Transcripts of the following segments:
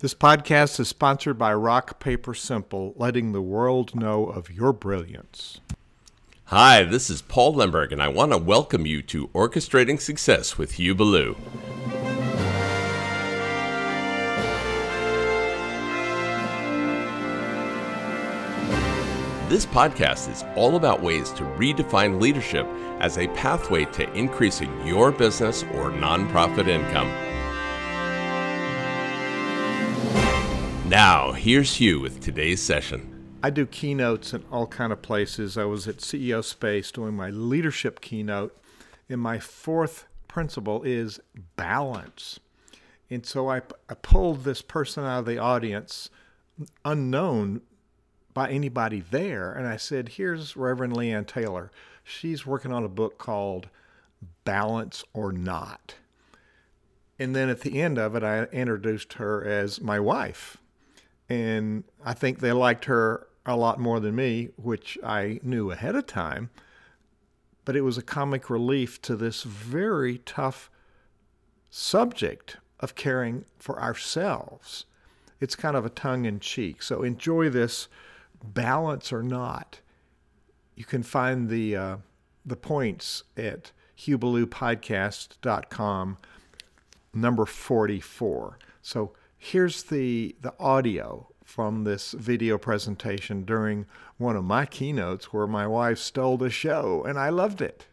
This podcast is sponsored by Rock Paper Simple, letting the world know of your brilliance. Hi, this is Paul Lemberg, and I want to welcome you to Orchestrating Success with Hugh Ballou. This podcast is all about ways to redefine leadership as a pathway to increasing your business or nonprofit income. Now, here's Hugh with today's session. I do keynotes in all kind of places. I was at CEO Space doing my leadership keynote, and my fourth principle is balance. And so I, I pulled this person out of the audience, unknown by anybody there, and I said, "Here's Reverend Leanne Taylor. She's working on a book called Balance or Not." And then at the end of it, I introduced her as my wife and I think they liked her a lot more than me, which I knew ahead of time. But it was a comic relief to this very tough subject of caring for ourselves. It's kind of a tongue in cheek. So enjoy this balance or not. You can find the uh, the points at hughballoupodcast.com, number 44. So here's the, the audio from this video presentation during one of my keynotes where my wife stole the show, and I loved it.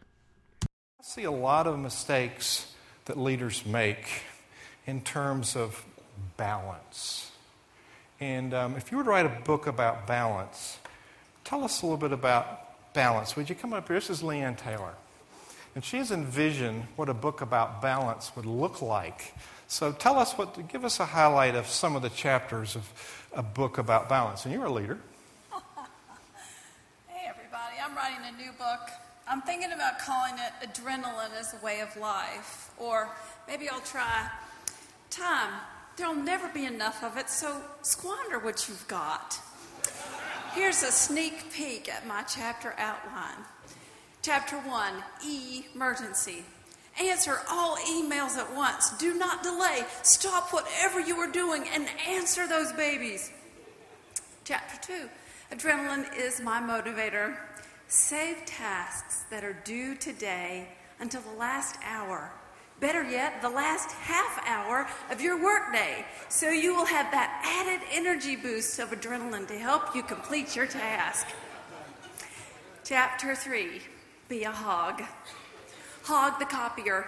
I see a lot of mistakes that leaders make in terms of balance. And um, if you were to write a book about balance, tell us a little bit about balance. Would you come up here? This is Leanne Taylor. And she has envisioned what a book about balance would look like so tell us what, give us a highlight of some of the chapters of a book about balance. And you're a leader. hey, everybody, I'm writing a new book. I'm thinking about calling it Adrenaline as a Way of Life. Or maybe I'll try Time. There'll never be enough of it, so squander what you've got. Here's a sneak peek at my chapter outline. Chapter 1 Emergency. Answer all emails at once. Do not delay. Stop whatever you are doing and answer those babies. Chapter 2 Adrenaline is my motivator. Save tasks that are due today until the last hour. Better yet, the last half hour of your workday, so you will have that added energy boost of adrenaline to help you complete your task. Chapter 3 Be a hog hog the copier,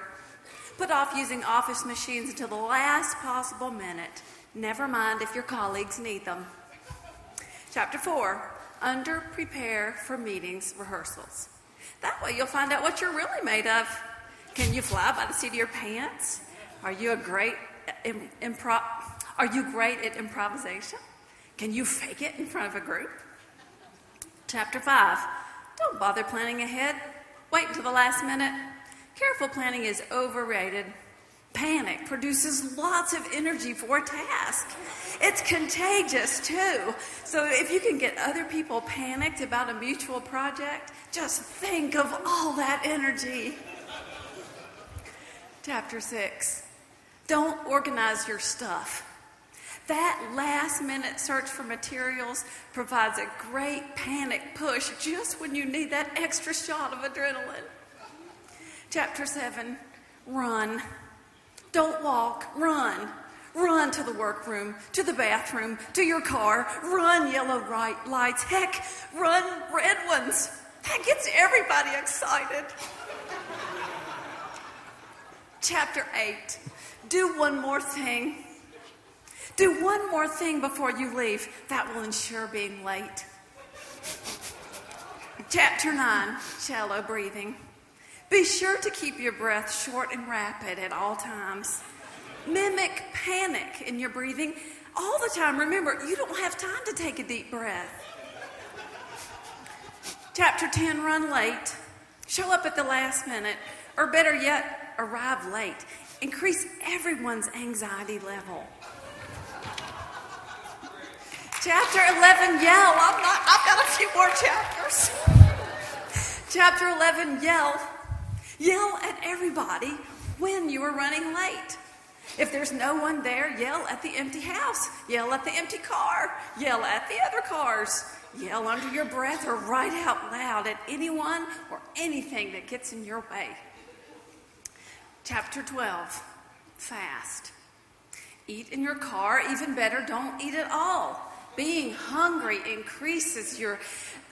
put off using office machines until the last possible minute. Never mind if your colleagues need them. Chapter 4 Under prepare for meetings, rehearsals. That way you'll find out what you're really made of. Can you fly by the seat of your pants? Are you a great improv? Are you great at improvisation? Can you fake it in front of a group? Chapter 5 Don't bother planning ahead. Wait until the last minute. Careful planning is overrated. Panic produces lots of energy for a task. It's contagious too. So if you can get other people panicked about a mutual project, just think of all that energy. Chapter 6 Don't organize your stuff. That last minute search for materials provides a great panic push just when you need that extra shot of adrenaline. Chapter 7 Run. Don't walk, run. Run to the workroom, to the bathroom, to your car. Run yellow right lights. Heck, run red ones. That gets everybody excited. Chapter 8 Do one more thing. Do one more thing before you leave. That will ensure being late. Chapter 9 Shallow breathing. Be sure to keep your breath short and rapid at all times. Mimic panic in your breathing all the time. Remember, you don't have time to take a deep breath. Chapter 10 run late, show up at the last minute, or better yet, arrive late. Increase everyone's anxiety level. Chapter 11 yell. I'm not, I've got a few more chapters. Chapter 11 yell. Yell at everybody when you are running late. If there's no one there, yell at the empty house, yell at the empty car, yell at the other cars, yell under your breath or right out loud at anyone or anything that gets in your way. Chapter 12 Fast. Eat in your car, even better, don't eat at all. Being hungry increases your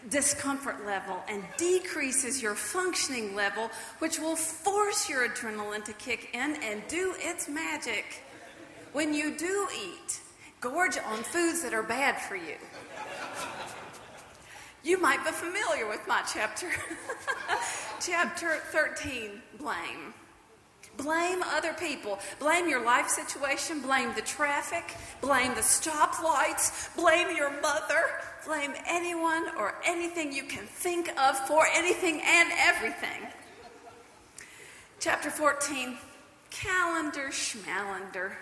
discomfort level and decreases your functioning level, which will force your adrenaline to kick in and do its magic. When you do eat, gorge on foods that are bad for you. You might be familiar with my chapter. chapter 13 blame. Blame other people. Blame your life situation. Blame the traffic. Blame the stoplights. Blame your mother. Blame anyone or anything you can think of for anything and everything. Chapter 14 Calendar Schmalander.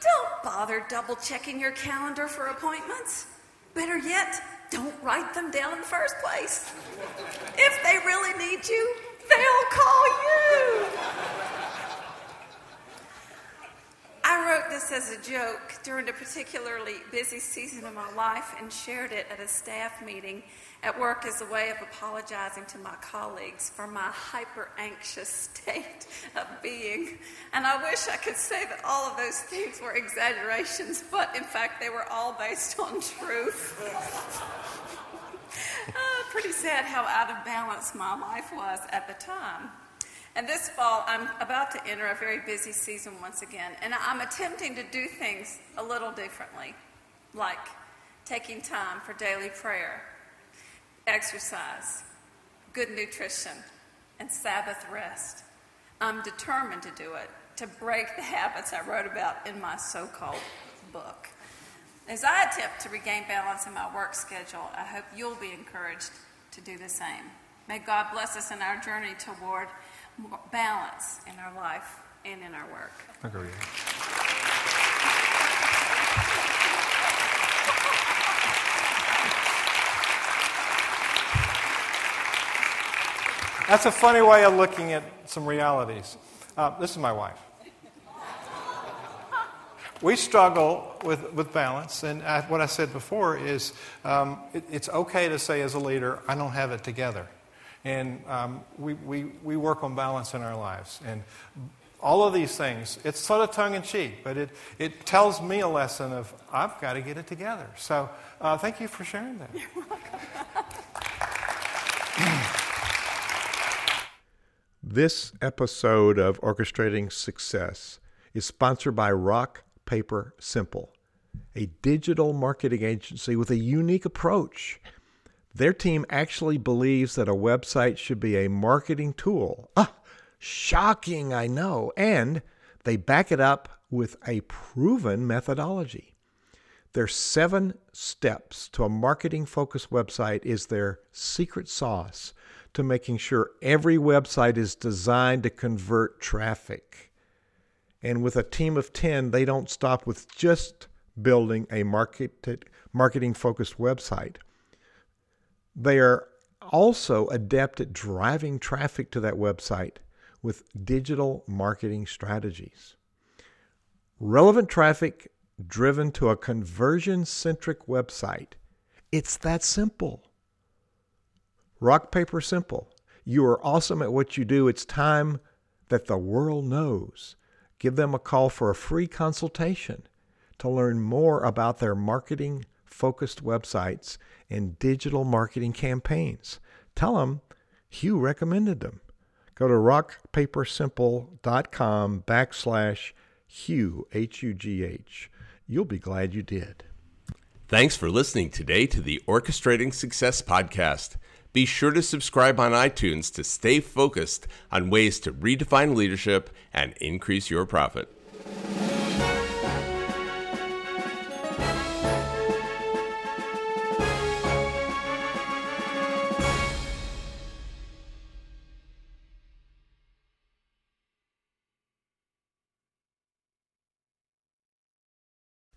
Don't bother double checking your calendar for appointments. Better yet, don't write them down in the first place. If they really need you, they'll call you. I wrote this as a joke during a particularly busy season of my life and shared it at a staff meeting at work as a way of apologizing to my colleagues for my hyper anxious state of being. And I wish I could say that all of those things were exaggerations, but in fact, they were all based on truth. Uh, pretty sad how out of balance my life was at the time. And this fall, I'm about to enter a very busy season once again, and I'm attempting to do things a little differently, like taking time for daily prayer, exercise, good nutrition, and Sabbath rest. I'm determined to do it, to break the habits I wrote about in my so called book. As I attempt to regain balance in my work schedule, I hope you'll be encouraged to do the same. May God bless us in our journey toward more balance in our life and in our work. Agree. That's a funny way of looking at some realities. Uh, this is my wife. We struggle with, with balance, and I, what I said before is um, it, it's okay to say as a leader, I don't have it together. And um, we, we, we work on balance in our lives. And all of these things, it's sort of tongue in cheek, but it, it tells me a lesson of I've got to get it together. So uh, thank you for sharing that. This episode of Orchestrating Success is sponsored by Rock Paper Simple, a digital marketing agency with a unique approach. Their team actually believes that a website should be a marketing tool. Ah, shocking, I know. And they back it up with a proven methodology. Their seven steps to a marketing focused website is their secret sauce to making sure every website is designed to convert traffic. And with a team of 10, they don't stop with just building a market, marketing focused website. They are also adept at driving traffic to that website with digital marketing strategies. Relevant traffic driven to a conversion centric website. It's that simple. Rock, paper, simple. You are awesome at what you do. It's time that the world knows. Give them a call for a free consultation to learn more about their marketing focused websites and digital marketing campaigns. Tell them Hugh recommended them. Go to rockpapersimple.com backslash Hugh, H U G H. You'll be glad you did. Thanks for listening today to the Orchestrating Success podcast. Be sure to subscribe on iTunes to stay focused on ways to redefine leadership and increase your profit.